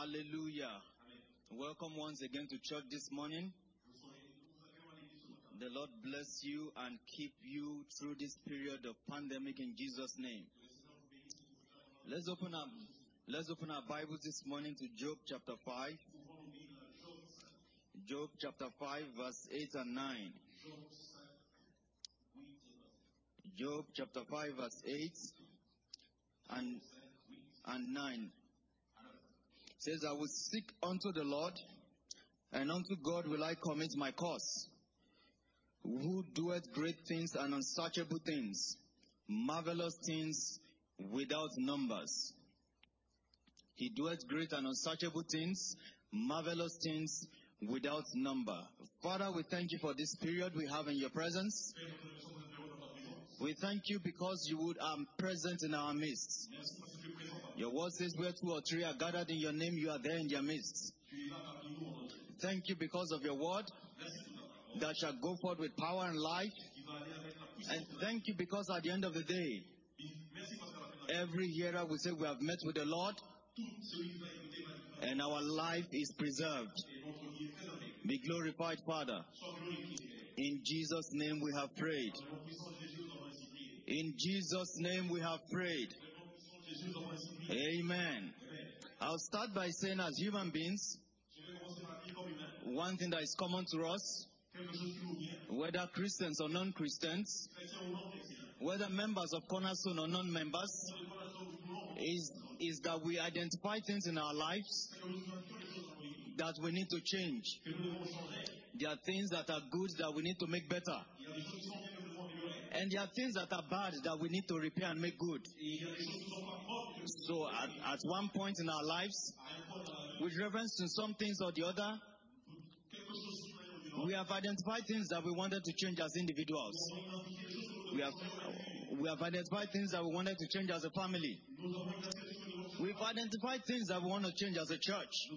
Hallelujah. Welcome once again to church this morning. The Lord bless you and keep you through this period of pandemic in Jesus' name. Let's open up let's open our Bibles this morning to Job chapter 5. Job chapter 5 verse 8 and 9. Job chapter 5 verse 8 and and 9 says, I will seek unto the Lord, and unto God will I commit my cause, who doeth great things and unsearchable things, marvelous things without numbers. He doeth great and unsearchable things, marvelous things without number. Father, we thank you for this period we have in your presence. We thank you because you would are present in our midst. Your word says where two or three are gathered in your name, you are there in their midst. Thank you because of your word that shall go forth with power and life. And thank you because at the end of the day, every hearer will say we have met with the Lord and our life is preserved. Be glorified, Father. In Jesus' name we have prayed. In Jesus' name we have prayed. Amen. I'll start by saying, as human beings, one thing that is common to us, whether Christians or non Christians, whether members of Cornerstone or non members, is, is that we identify things in our lives that we need to change. There are things that are good that we need to make better. And there are things that are bad that we need to repair and make good. So at, at one point in our lives, with reference to some things or the other, we have identified things that we wanted to change as individuals. We have we have identified things that we wanted to change as a family. We've identified things that we want to change as a church.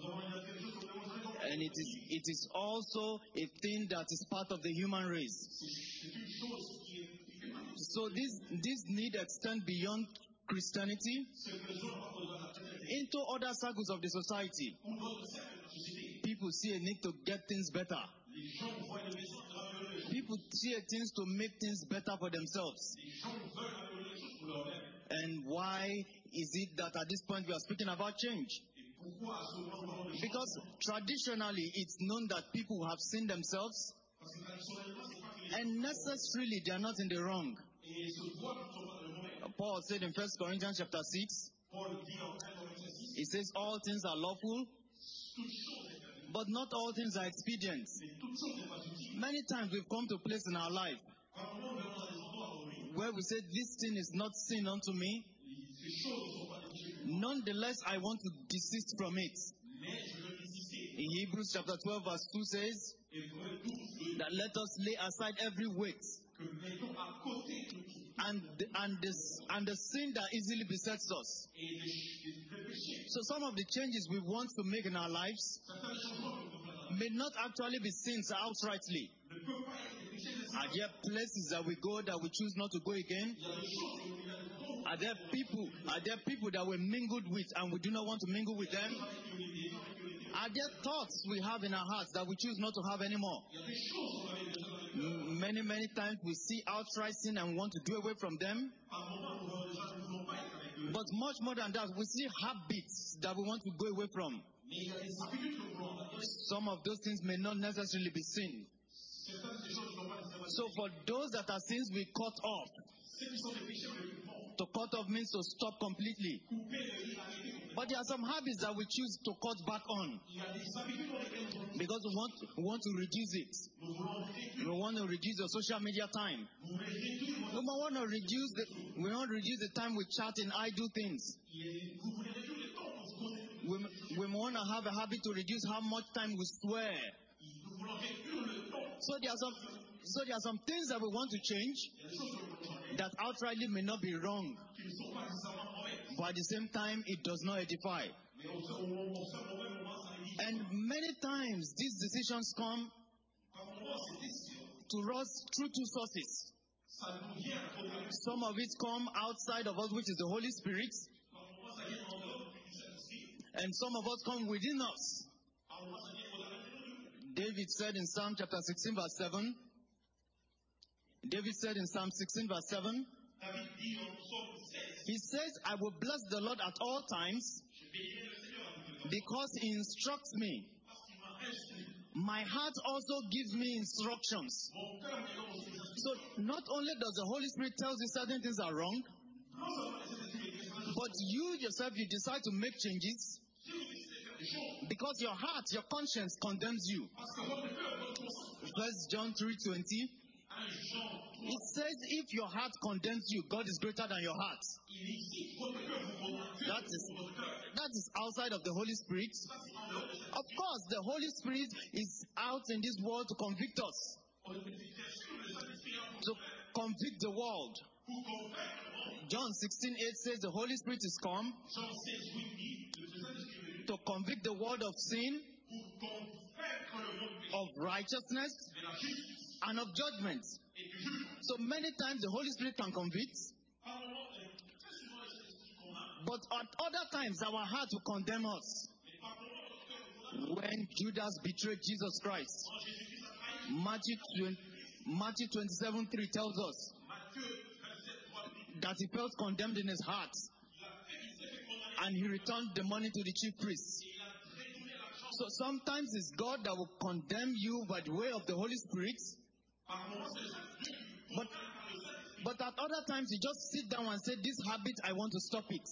And it is it is also a thing that is part of the human race. So this this need extend beyond Christianity into other circles of the society. People see a need to get things better. People see a things to make things better for themselves. And why is it that at this point we are speaking about change? Because traditionally it's known that people have seen themselves and necessarily they are not in the wrong. Paul said in 1 Corinthians chapter 6, he says all things are lawful, but not all things are expedient. Many times we've come to a place in our life where we say this thing is not sin unto me. Nonetheless, I want to desist from it. In Hebrews chapter 12 verse 2 says that let us lay aside every weight and and this and the sin that easily besets us. So some of the changes we want to make in our lives may not actually be sins outrightly. Are there places that we go that we choose not to go again? Are there people? Are there people that we mingled with and we do not want to mingle with them? Are there thoughts we have in our hearts that we choose not to have anymore? Many, many times we see outright sin and want to do away from them. But much more than that, we see habits that we want to go away from. Some of those things may not necessarily be sin. So for those that are sins, we cut off. To cut off means to stop completely. But there are some habits that we choose to cut back on because we want, we want to reduce it. We want to reduce the social media time. We want to reduce the we want to reduce the time we chat in idle things. We, we want to have a habit to reduce how much time we swear. So there are some so there are some things that we want to change that outrightly may not be wrong. But at the same time, it does not edify. And many times these decisions come to us through two sources. Some of it come outside of us, which is the Holy Spirit. and some of us come within us. David said in Psalm chapter 16, verse 7. David said in Psalm 16, verse 7. He says, I will bless the Lord at all times because he instructs me. My heart also gives me instructions. So not only does the Holy Spirit tell you certain things are wrong, but you yourself you decide to make changes because your heart, your conscience condemns you. First John 3:20. It says, if your heart condemns you, God is greater than your heart. That is, that is outside of the Holy Spirit. Of course, the Holy Spirit is out in this world to convict us, to convict the world. John 16 8 says the Holy Spirit is come to convict the world of sin, of righteousness, and of judgment. So many times the Holy Spirit can convict, but at other times our heart will condemn us. When Judas betrayed Jesus Christ, Matthew, 20, Matthew 27 3 tells us that he felt condemned in his heart and he returned the money to the chief priests. So sometimes it's God that will condemn you by the way of the Holy Spirit. But but at other times you just sit down and say, This habit I want to stop it.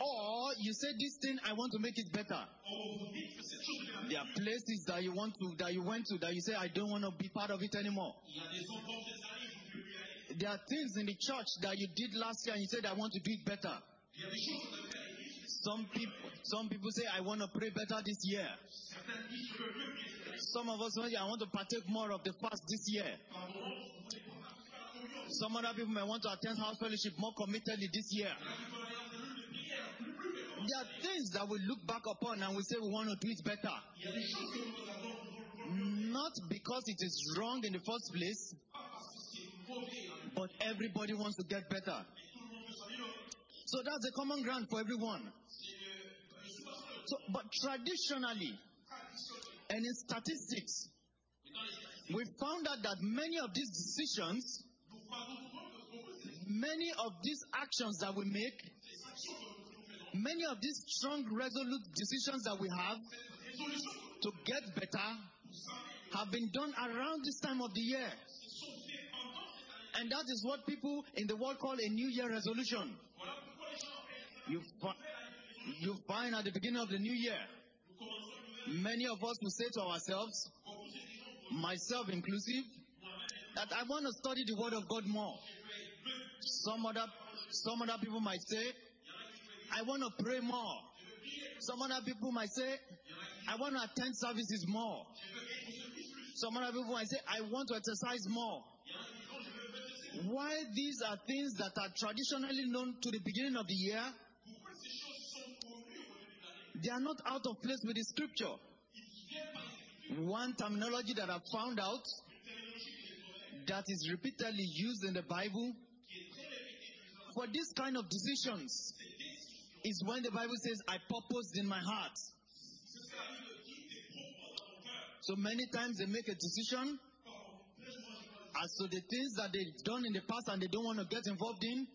Or you say this thing I want to make it better. There are places that you want to that you went to that you say I don't want to be part of it anymore. There are things in the church that you did last year and you said I want to do it better. Some people some people say I want to pray better this year. Some of us say I want to partake more of the fast this year. Some other people may want to attend house fellowship more committedly this year. There are things that we look back upon and we say we want to do it better. Not because it is wrong in the first place, but everybody wants to get better. So that's a common ground for everyone. So, but traditionally, and in statistics, we found out that many of these decisions, many of these actions that we make, many of these strong, resolute decisions that we have to get better have been done around this time of the year. And that is what people in the world call a New Year resolution. You, fi- you find at the beginning of the new year, many of us will say to ourselves, myself inclusive, that I want to study the Word of God more. Some other, some other people might say, I want to pray more. Some other people might say, I want to attend services more. Some other people might say, I want to exercise more. Why these are things that are traditionally known to the beginning of the year, they are not out of place with the scripture. One terminology that I've found out that is repeatedly used in the Bible for this kind of decisions is when the Bible says, I purposed in my heart. So many times they make a decision as to the things that they've done in the past and they don't want to get involved in.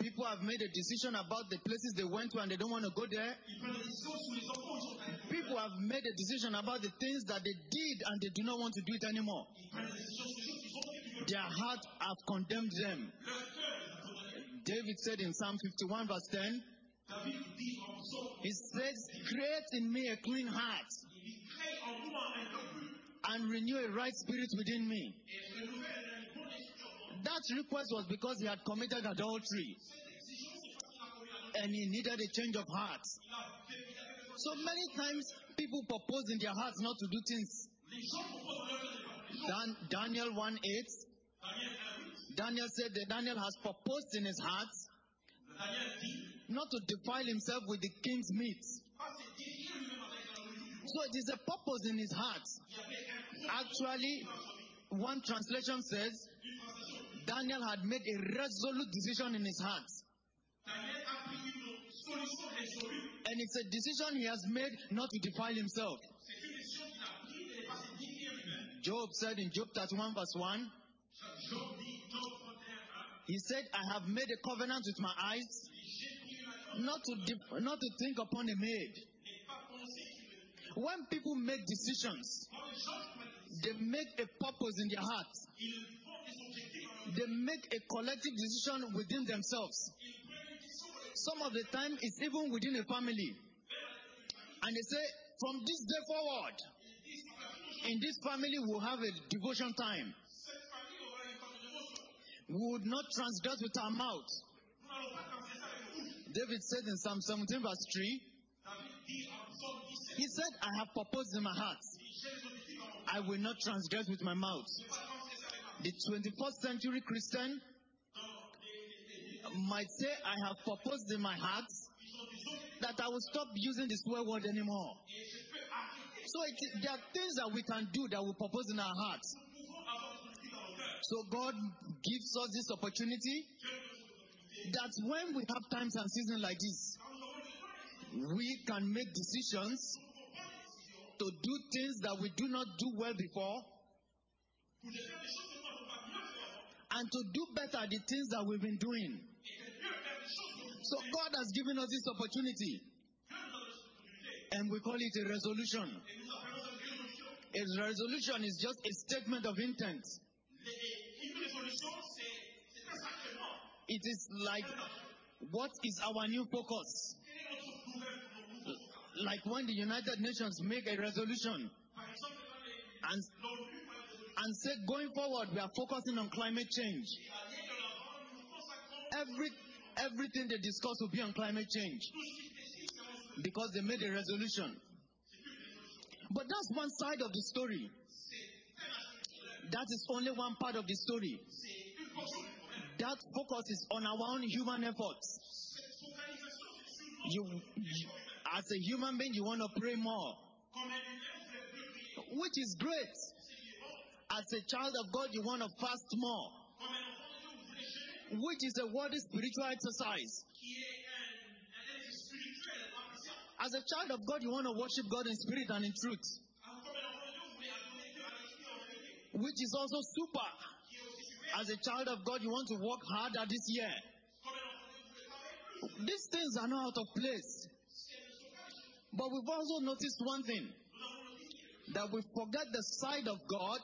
People have made a decision about the places they went to and they don't want to go there. People have made a decision about the things that they did and they do not want to do it anymore. Their heart have condemned them. David said in Psalm 51 verse 10, he says, create in me a clean heart and renew a right spirit within me. That request was because he had committed adultery and he needed a change of heart. So many times people propose in their hearts not to do things. Dan, Daniel 1 8. Daniel said that Daniel has proposed in his heart not to defile himself with the king's meat. So it is a purpose in his heart. Actually, one translation says Daniel had made a resolute decision in his heart. And it's a decision he has made not to defile himself. C'est une décision qu'il a prise de ne pas se détruire lui-même. Job said in Job 31 verse 1, Job dit, Job 31, he said, I have made a covenant with my eyes j'ai pris une alliance, not to, def- not to think upon a maid. n'est pas pensé qu'il me When people make decisions, Quand les gens prennent they make a purpose in their heart. They make a collective decision within themselves. Some of the time, it's even within a family. And they say, from this day forward, in this family, we'll have a devotion time. We would not transgress with our mouth. David said in Psalm 17, verse 3, David dit en Psaume 17, he said, I have purposed in my heart. I will not transgress with my mouth. The 21st century Christian might say, I have proposed in my heart that I will stop using the swear word anymore. So it, there are things that we can do that we propose in our hearts. So God gives us this opportunity that when we have times and seasons like this, we can make decisions to do things that we do not do well before and to do better the things that we've been doing. So God has given us this opportunity and we call it a resolution. A resolution is just a statement of intent. It is like what is our new focus? Like when the United Nations make a resolution and, and say going forward we are focusing on climate change. Every, everything they discuss will be on climate change because they made a resolution. But that's one side of the story. That is only one part of the story. That focus is on our own human efforts. You, you- as a human being, you want to pray more, which is great. As a child of God, you want to fast more, which is a worthy spiritual exercise. As a child of God, you want to worship God in spirit and in truth, which is also super. As a child of God, you want to work harder this year. These things are not out of place. But we've also noticed one thing that we forget the side of God,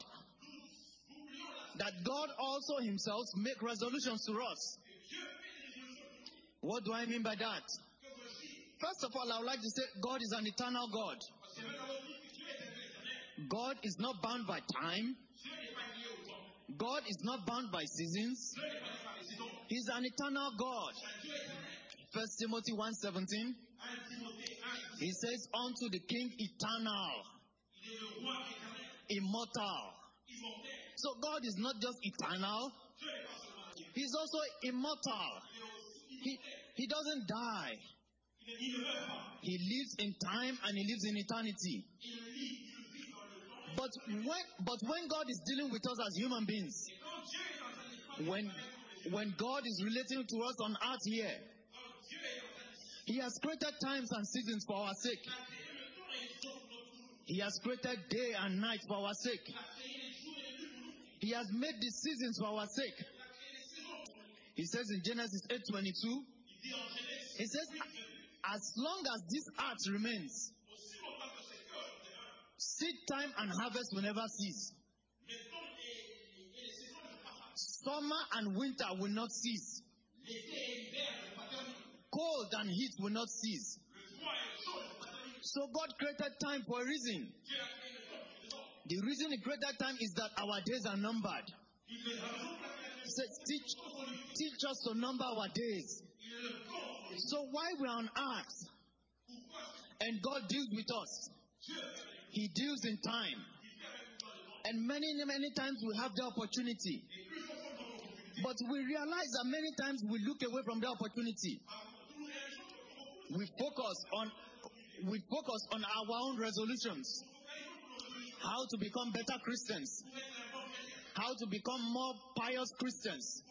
that God also Himself make resolutions to us. What do I mean by that? First of all, I would like to say God is an eternal God. God is not bound by time. God is not bound by seasons. He's an eternal God. First Timothy 1:17, 1 Timothée 1, he says, Unto the King eternal, immortal. So God is not just eternal. He's also immortal. He, he doesn't die. He lives in time and he lives in eternity. But when, but when God is dealing with us as human beings, when, when God is relating to us on earth here, He has created times and seasons for our sake. He has created day and night for our sake. He has made the seasons for our sake. He says in Genesis 8:22, Il dit en Genèse, He says, as long as this earth remains, seed time and harvest will never cease. Summer and winter will not cease. Cold and heat will not cease. So God created time for a reason. The reason He created time is that our days are numbered. He says, teach, teach us to number our days. So while we're on earth and God deals with us, He deals in time. And many, many times we have the opportunity. But we realize that many times we look away from the opportunity. We focus on we focus on our own resolutions. How to become better Christians. How to become more pious Christians.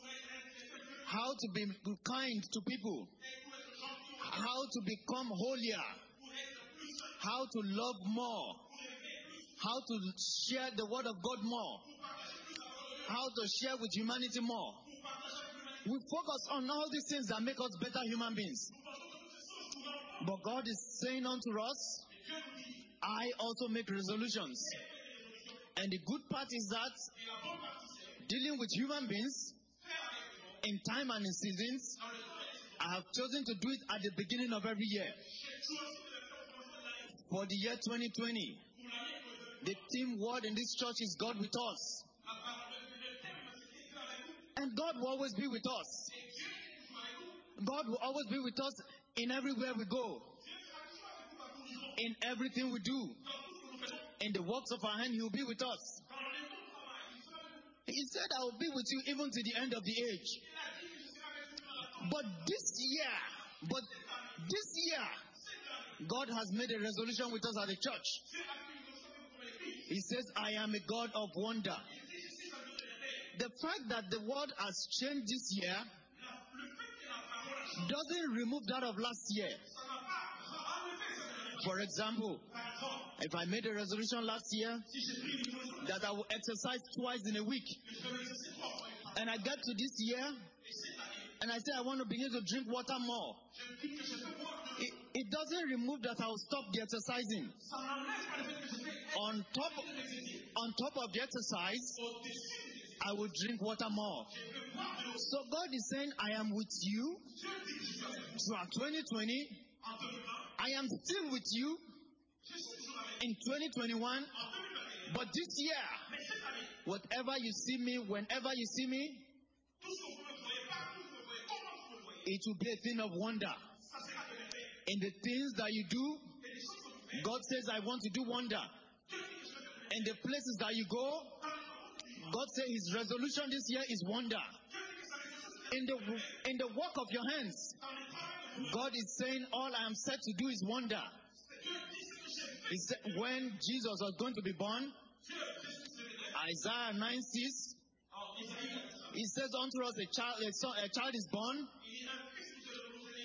How to be kind to people. how to become holier, how to love more, how to share the word of God more, how to share with humanity more. We focus on all these things that make us better human beings. But God is saying unto us, I also make resolutions. And the good part is that dealing with human beings in time and in seasons, I have chosen to do it at the beginning of every year. For the year 2020, the theme word in this church is God with us. And God will always be with us. God will always be with us in everywhere we go, in everything we do, in the works of our hand, He will be with us. He said, I will be with you even to the end of the age. But this year, but this year, God has made a resolution with us at the church. He says, I am a God of wonder. The fact that the world has changed this year doesn't remove that of last year. For example, if I made a resolution last year that I will exercise twice in a week, and I get to this year, and I say I want to begin to drink water more, it, it doesn't remove that I will stop the exercising. On top, on top of the exercise, I will drink water more. So God is saying, I am with you throughout 2020. I am still with you in 2021. But this year, whatever you see me, whenever you see me, it will be a thing of wonder. In the things that you do, God says, I want to do wonder. In the places that you go, God says His resolution this year is wonder. In the in the work of your hands, God is saying, All I am set to do is wonder. He said, when Jesus was going to be born, Isaiah 9 6, he says, Unto us a child, a, son, a child is born,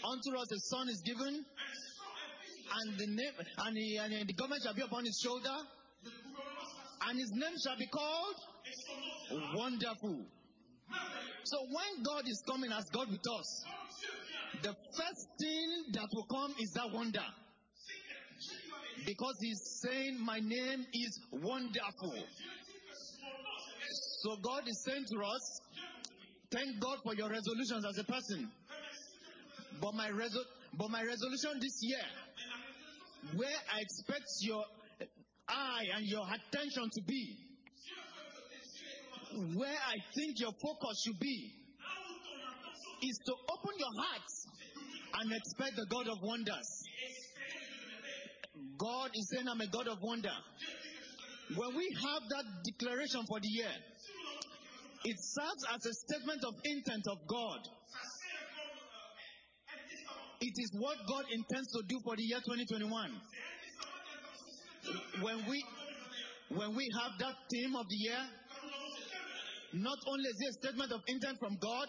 unto us a son is given, and the name and, he, and the government shall be upon his shoulder, and his name shall be called Wonderful. So when God is coming as God with us, the first thing that will come is that wonder. Because he's saying, My name is wonderful. So God is saying to us, Thank God for your resolutions as a person. But my, resol- but my resolution this year, where I expect your eye and your attention to be, where I think your focus should be, is to open your hearts and expect the God of wonders. God is saying, I'm a God of wonder. When we have that declaration for the year, it serves as a statement of intent of God. It is what God intends to do for the year 2021. When we when we have that theme of the year, not only is it a statement of intent from God,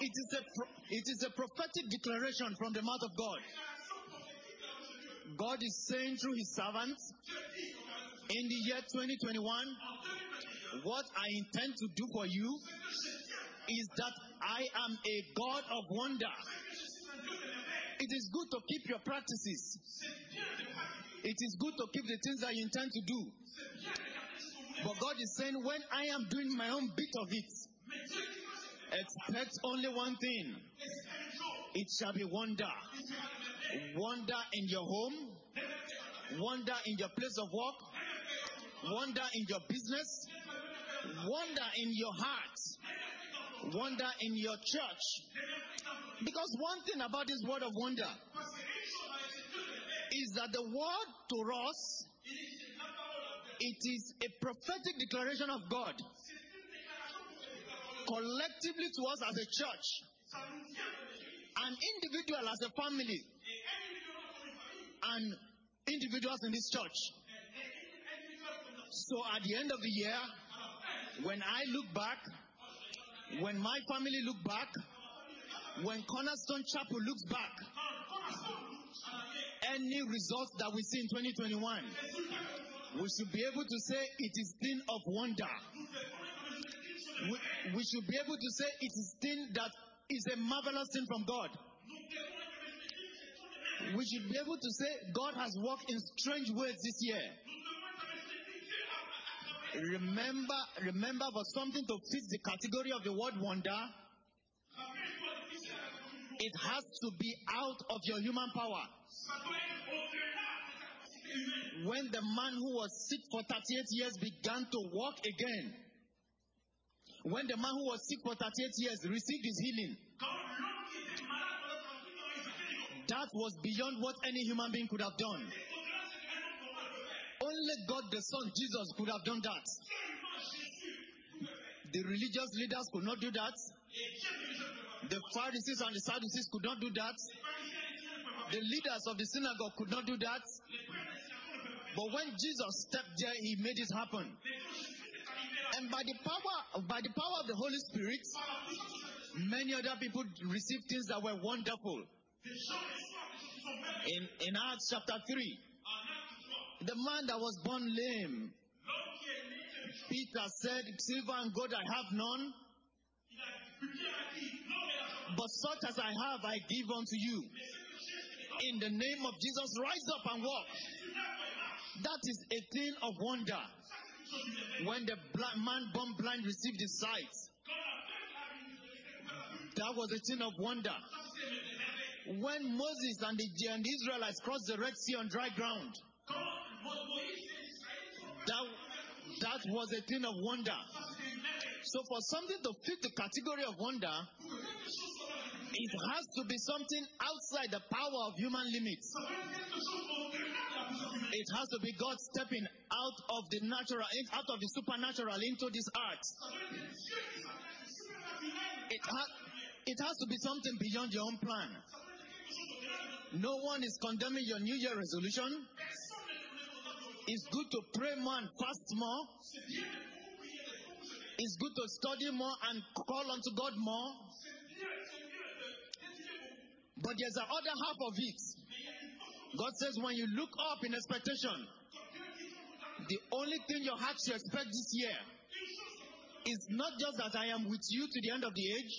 it is a it is a prophetic declaration from the mouth of God. God is saying through his servants in the year 2021 what I intend to do for you is that I am a God of wonder. It is good to keep your practices. It is good to keep the things that you intend to do. But God is saying, when I am doing my own bit of it, expect only one thing. It shall be wonder. Wonder in your home, wonder in your place of work, wonder in your business, wonder in your heart, wonder in your church. Because one thing about this word of wonder is that the word to us it is a prophetic declaration of God collectively to us as a church, an individual as a family, and individuals in this church. So at the end of the year, when I look back, when my family look back, When Cornerstone Chapel looks back, any results that we see in 2021, les résultats que nous avons, we should be able to say it is thing of wonder. We, we should be able to say it is thing that is a marvelous thing from God. We should be able to say God has worked in strange ways this year. Remember, remember for something to fit the category of the word wonder, it has to be out of your human power. When the man who was sick for 38 years began to walk again, when the man who was sick for 38 years received his healing, Quand l'homme qui était malade pendant 38 ans, il s'est fait guérir. that was beyond what any human being could have done. Only God the Son, Jesus, could have done that. The religious leaders could not do that. The Pharisees and the Sadducees could not do that. The leaders of the synagogue could not do that. But when Jesus stepped there, he made it happen. And by the power, by the power of the Holy Spirit, many other people received things that were wonderful. In, in Acts chapter 3, En acte 3, the man that was born lame, Peter said, Silver and gold I have none, but such as I have I give unto you. In the name of Jesus, rise up and walk. That is a thing of wonder. When the blind, man born blind received his sight, that was a thing of wonder. When Moses and the, and the Israelites crossed the Red Sea on dry ground, that, that was a thing of wonder. So for something to fit the category of wonder, it has to be something outside the power of human limits. It has to be God stepping out of the natural, out of the supernatural into this supernaturel. It, ha- it has to be something beyond your own plan. No one is condemning your New Year resolution. It's good to pray more and fast more. It's good to study more and call unto God more. But there's a other half of it. God says when you look up in expectation, the only thing your heart should expect this year is not just that I am with you to the end of the age,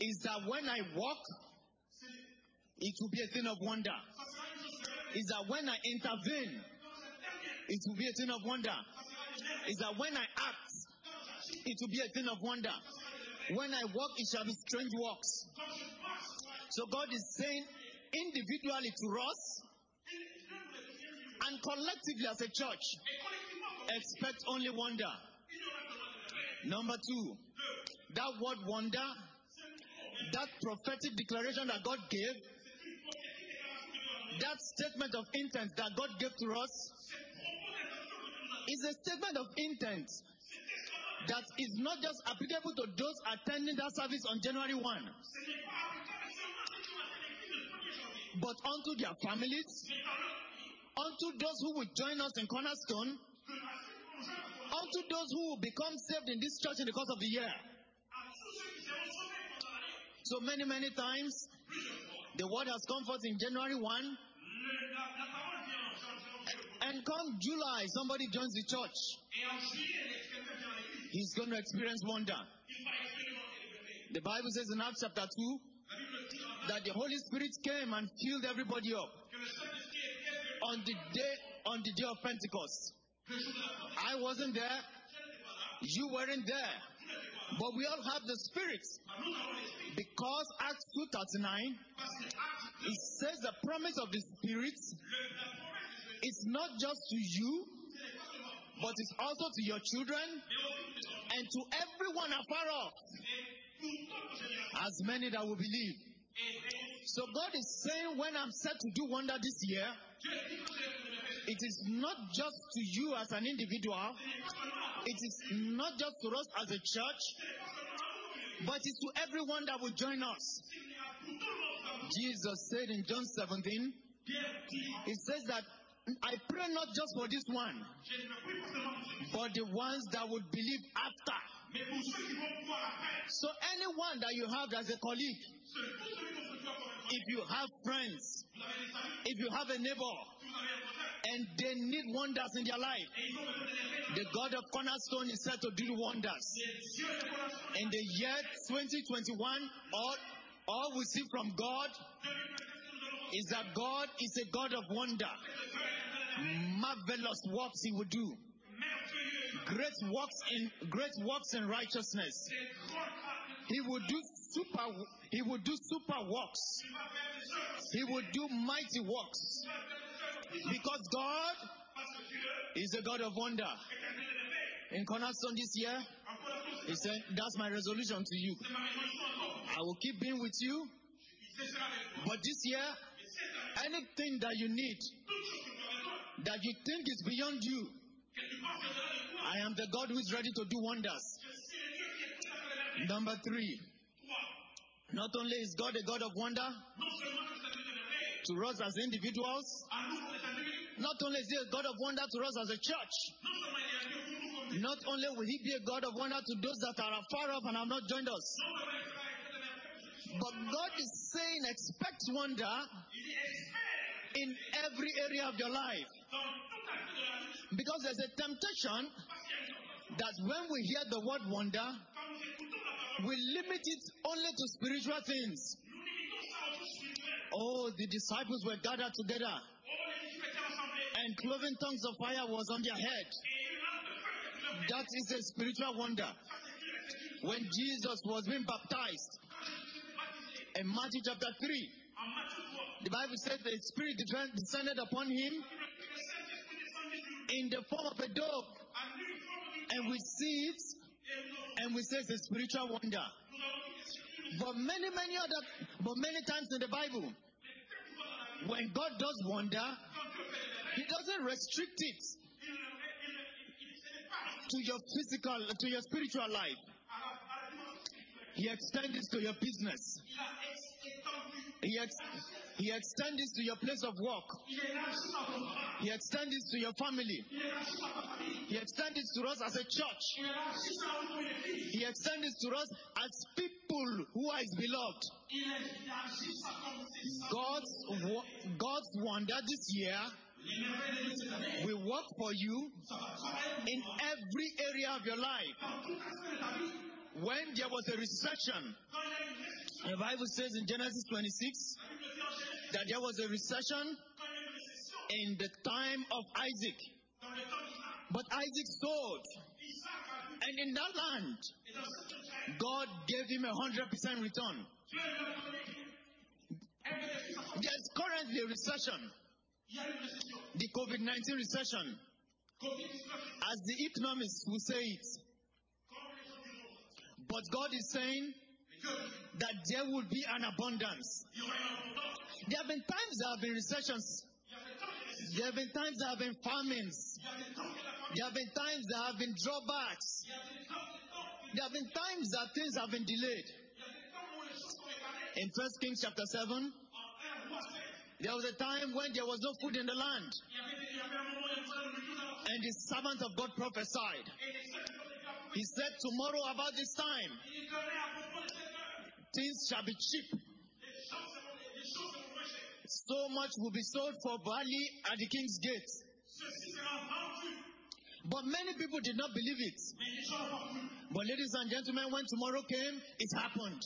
is that when I walk, it will be a thing of wonder. Is that when I intervene, it will be a thing of wonder. Is that when I act, it will be a thing of wonder. When I walk, it shall be strange walks. So God is saying individually to us and collectively as a church, expect only wonder. Number two, that word wonder, that prophetic declaration that God gave, that statement of intent that God gave to us, is a statement of intent that is not just applicable to those attending that service on January 1, but unto their families, unto those who will join us in Cornerstone, unto those who will become saved in this church in the course of the year. So many, many times, the word has come forth in January 1, Le- la, la parole vient en janvier, en and come July, somebody joins the church. He's going to experience wonder. The Bible says in Acts chapter 2 that the Holy Spirit came and filled everybody up on the day on the day of Pentecost. I wasn't there, you weren't there, but we all have the Spirit because Acts 2:39 Parce que acte deux, it says the promise of the Spirit is not just to you, but it's also to your children and to everyone afar off, as many that will believe. So God is saying, when I'm set to do wonder this year, it is not just to you as an individual, it is not just to us as a church, but it's to everyone that will join us. Jesus said in John 17, He says that I pray not just for this one, but the ones that would believe after. So anyone that you have as a colleague, if you have friends, if you have a neighbor, and they need wonders in their life, the God of Cornerstone is said to do wonders. In the year 2021, all, all we see from God is that God is a God of wonder. Marvelous works He will do. Great works in great works in righteousness. He will do super He will do super works. He will do mighty works. Because God is a God of wonder. In Cornerstone this year, He said, That's my resolution to you. I will keep being with you. But this year, anything that you need, that you think is beyond you, I am the God who is ready to do wonders. Number three, not only is God a God of wonder to us as individuals, not only is He a God of wonder to us as a church, not only will He be a God of wonder to those that are far off and have not joined us, but God is saying, expect wonder in every area of your life. Because there's a temptation that when we hear the word wonder, we limit it only to spiritual things. Oh, the disciples were gathered together, and cloven tongues of fire was on their head. That is a spiritual wonder. When Jesus was being baptized in Matthew chapter 3, the Bible says the Spirit descended upon him in the form of a dove, and we see it, and we say it's a spiritual wonder. But many, many other, but many times in the Bible, when God does wonder, He doesn't restrict it to your physical, to your spiritual life. He extends it to your business. He, ex- he extends it to your place of work. He extends it to your family. He extends it to us as a church. He extends it to us as people who are His beloved. God's, wo- God's wonder this year will work for you in every area of your life. When there was a recession, the Bible says in Genesis 26 that there was a recession in the time of Isaac. But Isaac sowed. And in that land, God gave him a hundred percent return. There's currently a recession, the COVID 19 recession, as the economists will say it. But God is saying that there will be an abundance. There have been times there have been recessions. There have been times there have been famines. There have been times there have been drawbacks. There have been times that things have been delayed. In First Kings chapter 7, there was a time when there was no food in the land. And the servant of God prophesied. He said, Tomorrow about this time, things shall be cheap. So much will be sold for barley at the king's gate. But many people did not believe it. But ladies and gentlemen, when tomorrow came, it happened.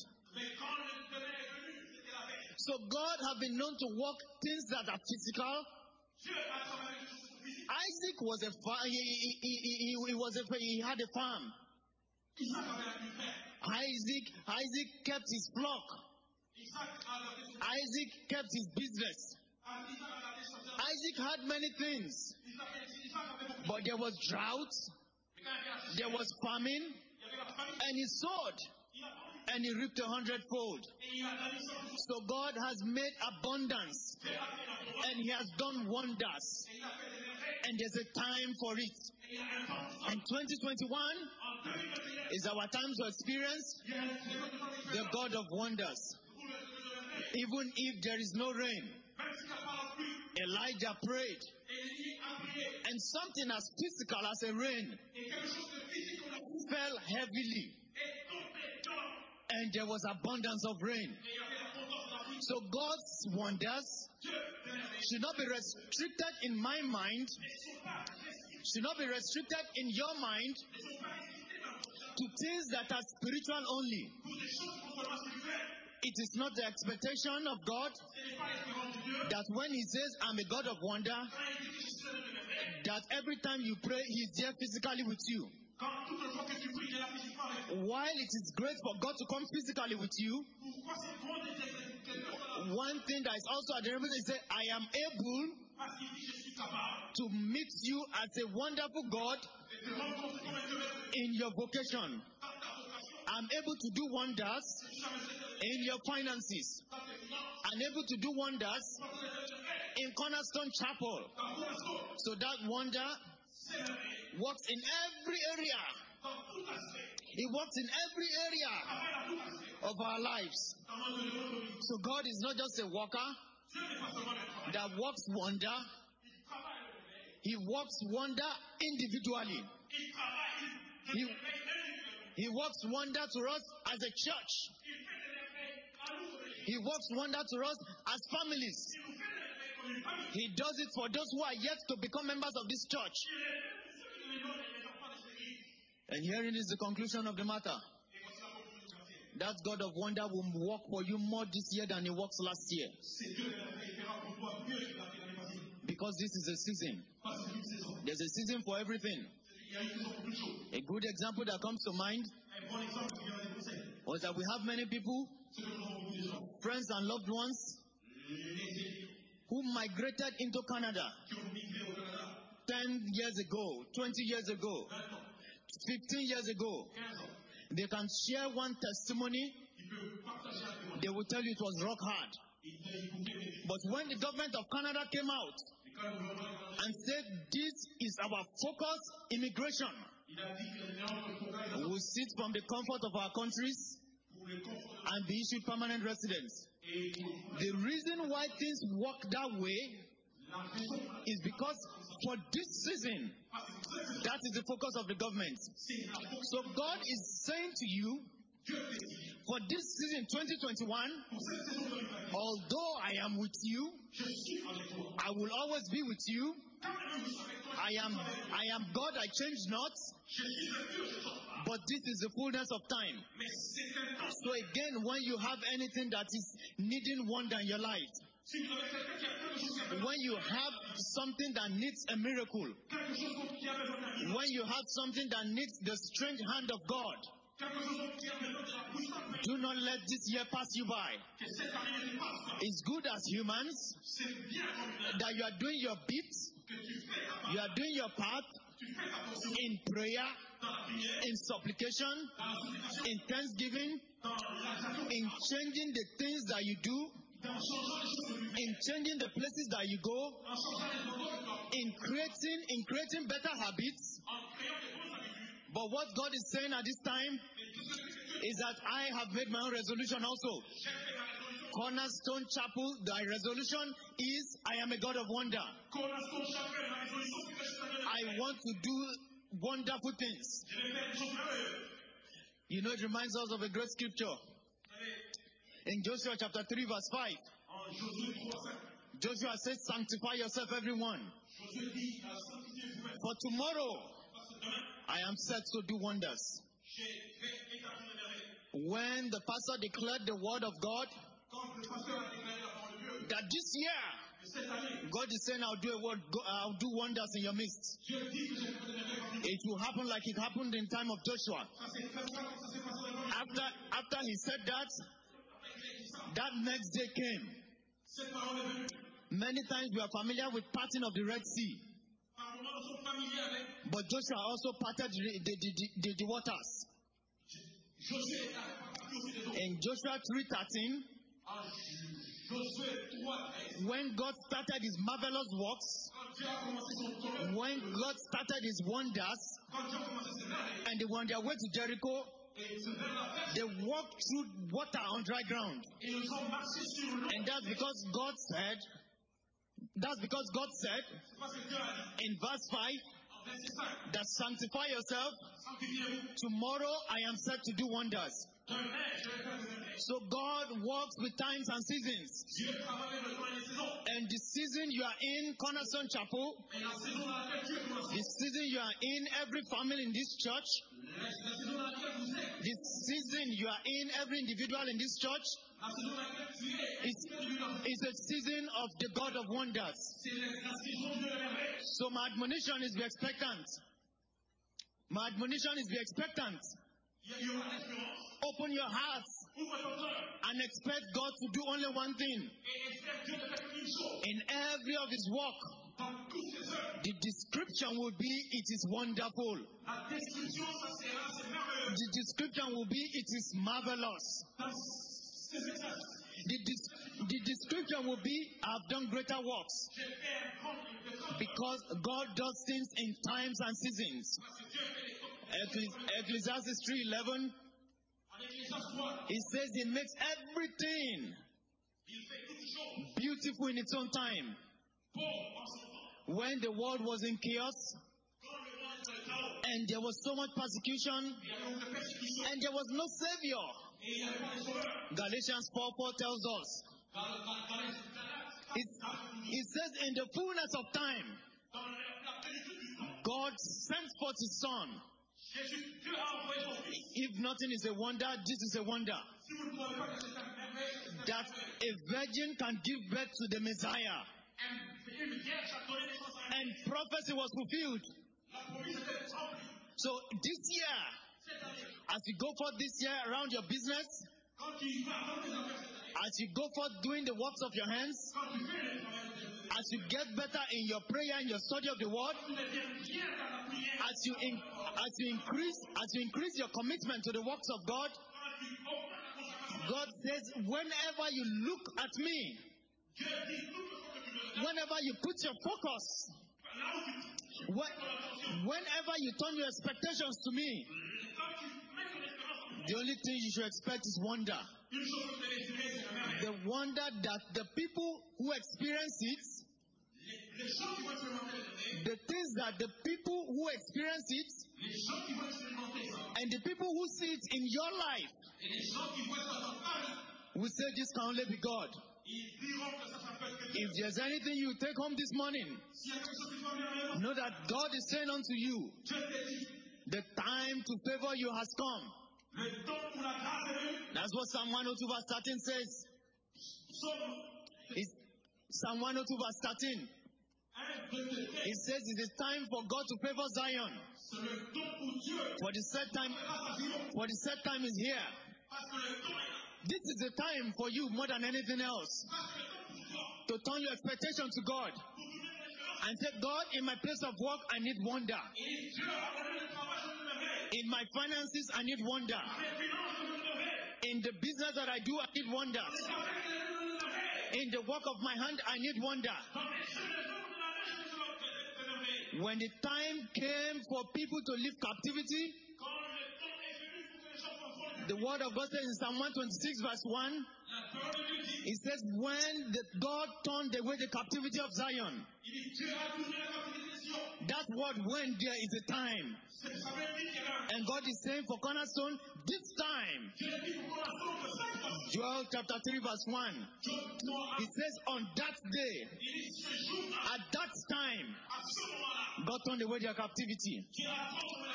So God have been known to work things that are physical. Isaac was a fa- he, he, he, he, he was a, he had a farm. Isaac Isaac kept his flock. Isaac kept his business. Isaac had many things, but there was drought, there was famine, and he sowed, and he reaped a hundredfold. So God has made abundance, and He has done wonders, and there's a time for it. And 2021 is our time to experience the God of wonders. Even if there is no rain, Elijah prayed, and something as physical as a rain fell heavily, and there was abundance of rain. So God's wonders should not be restricted in my mind, should not be restricted in your mind to things that are spiritual only. It is not the expectation of God that when He says, I'm a God of wonder, that every time you pray, He's there physically with you. While it is great for God to come physically with you, one thing that is also remember is that I am able to meet you as a wonderful God in your vocation. I'm able to do wonders in your finances. I'm able to do wonders in Cornerstone Chapel. So that wonder works in every area. It works in every area of our lives. So God is not just a worker that works wonder, He works wonder individually. Individuellement. He works wonder to us as a church. He works wonder to us as families. He does it for those who are yet to become members of this church. And herein is the conclusion of the matter. That God of wonder will work for you more this year than He works last year. Because this is a season. There's a season for everything. A good example that comes to mind was that we have many people, friends and loved ones, who migrated into Canada qui ont migré au Canada. 10 years ago, 20 years ago, 15 years ago. They can share one testimony. They will tell you it was rock hard. But when the government of Canada came out And said, This is our focus immigration, we sit from the comfort of our countries and be issued permanent residence. The reason why things work that way is because for this season, that is the focus of the government. So God is saying to you. For this season 2021, Pour cette saison 2021, although I am with you. I will always be with you. I am I am God, I change not, but this is the fullness of time. So again, when you have anything that is needing wonder in your life, when you have something that needs a miracle, when you have something that needs the strange hand of God, do not let this year pass you by. It's good as humans that you are doing your bit, you are doing your part in prayer, in supplication, in thanksgiving, in changing the things that you do, in changing the places that you go, in creating in creating better habits. But what God is saying at this time Et tout ce que Dieu is that I have made my own resolution also. j'ai fait ma résolution. Cornerstone Chapel, thy resolution is I am a God of wonder. Cornerstone Chapel, ma résolution, c'est que je suis un Dieu. I want to do wonderful things. Je vais faire des choses merveilleuses. You know, it reminds us of a great scripture in Joshua chapter 3, verse 5. en Josué 3, 5, Joshua says, Sanctify yourself, everyone. Josué dit à sanctifier vous-même. For tomorrow Parce que demain, I am set to do wonders. When the pastor declared the word of God, that this year God is saying, I'll do a word, I'll do wonders in your midst. It will happen like it happened in time of Joshua. After, after he said that, that next day came. Many times we are familiar with parting of the Red Sea, But Joshua also parted the, the, the, the, waters. In Joshua 3.13, 3, 13, when God started his marvelous works, when God started his wonders, and they were on their way to Jericho, they walked through water on dry ground. And that's because God said, that's because God said C'est parce que Dieu a dit, in verse 5, en verset 5. that sanctify yourself. Tomorrow I am set to do wonders. So God works with times and seasons. And the season you are in, Cornerstone Chapel, the season you are in, every family in this church, the season you are in, every individual in this church, is, a season of the God of wonders. So my admonition is be expectant. My admonition is be expectant. Open your hearts Ouvre ton cœur and expect God to do only one thing. et espère Dieu de faire une chose. In every of his work, Dans toutes ses œuvres, the description will be it is wonderful. la description, ça sera, c'est merveilleux. The description will be it is marvelous. Dans ses exemples, The, dis- the description will be I've done greater works j'ai fait un grand une personne. because God does things in times and seasons. Ecclesiastes 3:11 He Ecclésiaste 3, it says he makes everything beautiful in its own time. When the world was in chaos and there was so much persecution and there was no savior. Galatians 4:4 4 tells us it, it says in the fullness of time God sent forth his son. Jésus, Dieu a envoyé son Fils. If nothing is a wonder, this is a wonder. Si vous ne croyez pas que c'est un merveille, c'est That a virgin can give birth to the Messiah. un, une vierge a donné naissance à un And prophecy was fulfilled. La promesse était remplie. So this year, as you go forth this year around your business, quand tu vas dans tes affaires cette année, as you go forth doing the works of your hands, as you get better in your prayer and your study of the word, as you in, as you increase as you increase your commitment to the works of God, God says, whenever you look at me, whenever you put your focus, whenever you turn your expectations to me, the only thing you should expect is wonder. The wonder that the people who experience it, the things that the people who experience it, les gens qui vont expérimenter ça, and the people who see it in your life et les gens qui vont être dans ta vie, will say this can only be God. ils diront que ça s'appelle que Dieu. If there's anything you take home this morning, S'il y a quelque chose qui va merveilleux, know that God is saying unto you, Dieu te dit, the time to favor you has come. le temps pour la grâce est venu. That's what Psalm 102 verse 13 says. It's Psalm 102 verse 13. 1, 2, 3. It says it is time for God to favor Zion. For the set time, for the set time is here. This is the time for you more than anything else to turn your expectation to God and say, God, in my place of work, I need wonder. In my finances, I need wonder. In the business that I do, I need wonder. In the work of my hand, I need wonder. When the time came for people to leave captivity, the word of God says in Psalm 126, verse 1, la parole de Dieu dit, it says, When the God turned away the captivity of Zion, that word when there is a time. And God is saying for Cornerstone, this time. Joel chapter 3, verse 1, Job 3, it says, On that day, at that time, God turned away their captivity.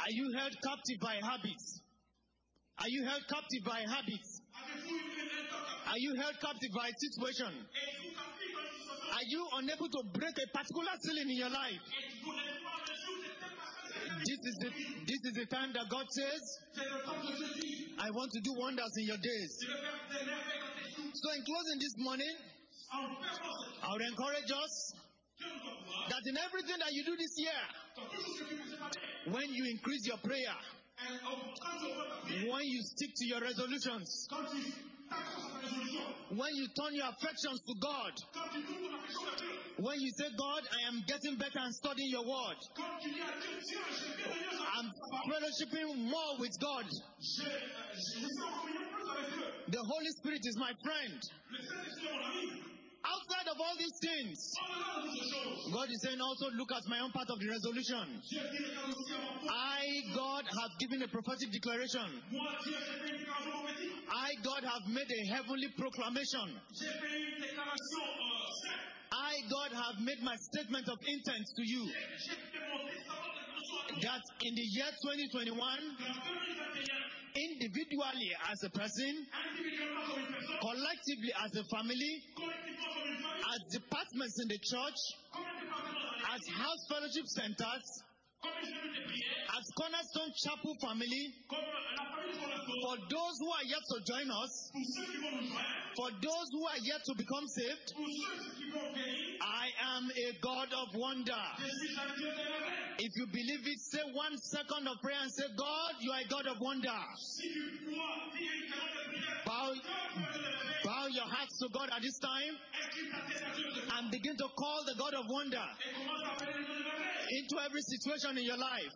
Are you held captive by habits? Are you held captive by habits? Are you held captive by situation? Are you unable to break a particular ceiling in your life? This is the this is the time that God says. I want to do wonders in your days. So in closing this morning, I would encourage us that in everything that you do this year, when you increase your prayer, when you stick to your resolutions, when you turn your affections to God, when you say, God, I am getting better and studying your word. I'm fellowshipping more with God. The Holy Spirit is my friend. Outside of all these things, God is saying also look at my own part of the resolution. I, God, have given a prophetic declaration. I, God, have made a heavenly proclamation. I, God, have made my statement of intent to you That in the year 2021, Que en 2021, individually as a person, collectively as a family, as departments in the church, as house fellowship centers, as Cornerstone Chapel family, for those who are yet to join us, for those who are yet to become saved, I am a God of wonder. If you believe it, say one second of prayer and say, God, you are a God of wonder. Bow, bow your hearts to God at this time and begin to call the God of wonder into every situation in your life.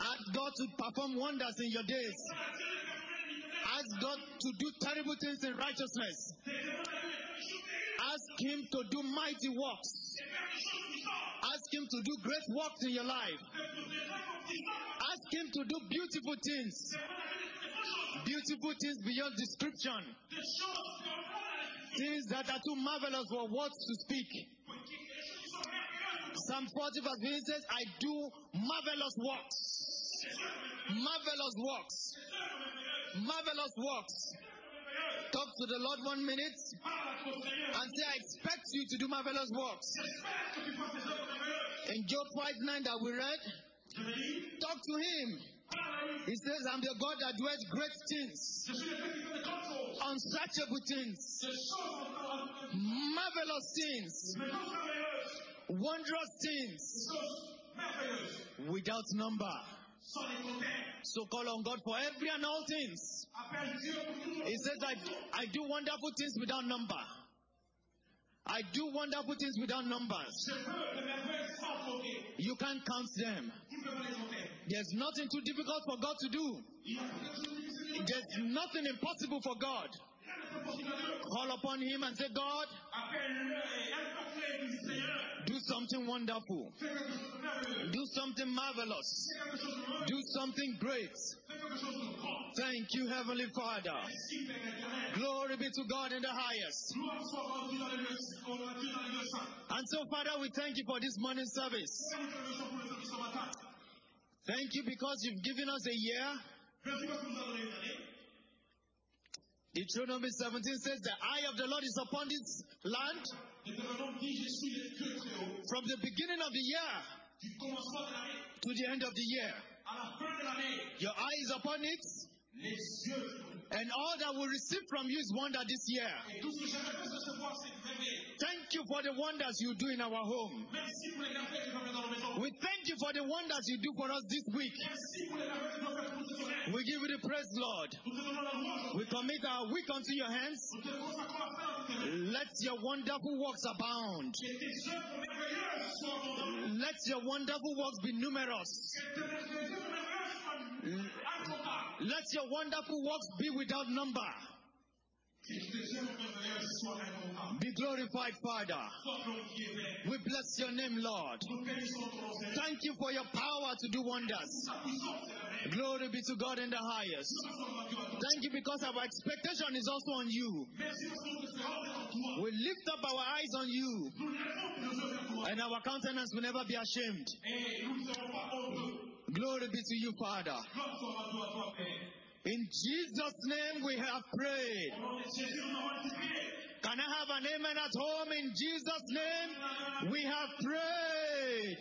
Ask God to perform wonders in your days. Ask God to do terrible things in righteousness. Ask Him to do mighty works. Ask Him to do great works in your life. Ask Him to do beautiful things. Beautiful things beyond description. Things that are too marvelous for words to speak. Psalm 40 verse 15 says, I do marvelous works. Marvelous works. Marvelous works. Talk to the Lord one minute and say, I expect you to do marvelous works. In Job 5 9 that we read, talk to him. He says, I'm the God that doeth great things, unsearchable things, marvelous things, wondrous things, without number. So call on God for every and all things. He says, I, I do wonderful things without number. I do wonderful things without numbers. You can't count them. There's nothing too difficult for God to do. There's nothing impossible for God. Call upon Him and say, God, do something wonderful. Do something marvelous. Do something great. Thank you, Heavenly Father. Glory be to God in the highest. And so, Father, we thank you for this morning service. Thank you because you've given us a year. Deuteronomy 17 says, The eye of the Lord is upon this land from the beginning of the year to the end of the year. Your eye is upon it, and all that we receive from you is wonder this year. Thank you for the wonders you do in our home. For the wonders you do for us this week. We give you the praise, Lord. We commit our week unto your hands. Let your wonderful works abound. Let your wonderful works be numerous. Let your wonderful works be without number. Be glorified, Father. We bless your name, Lord. Thank you for your power to do wonders. Glory be to God in the highest. Thank you because our expectation is also on you. We lift up our eyes on you, and our countenance will never be ashamed. Glory be to you, Father. In Jesus' name we have prayed. Can I have an amen at home? In Jesus' name we have prayed.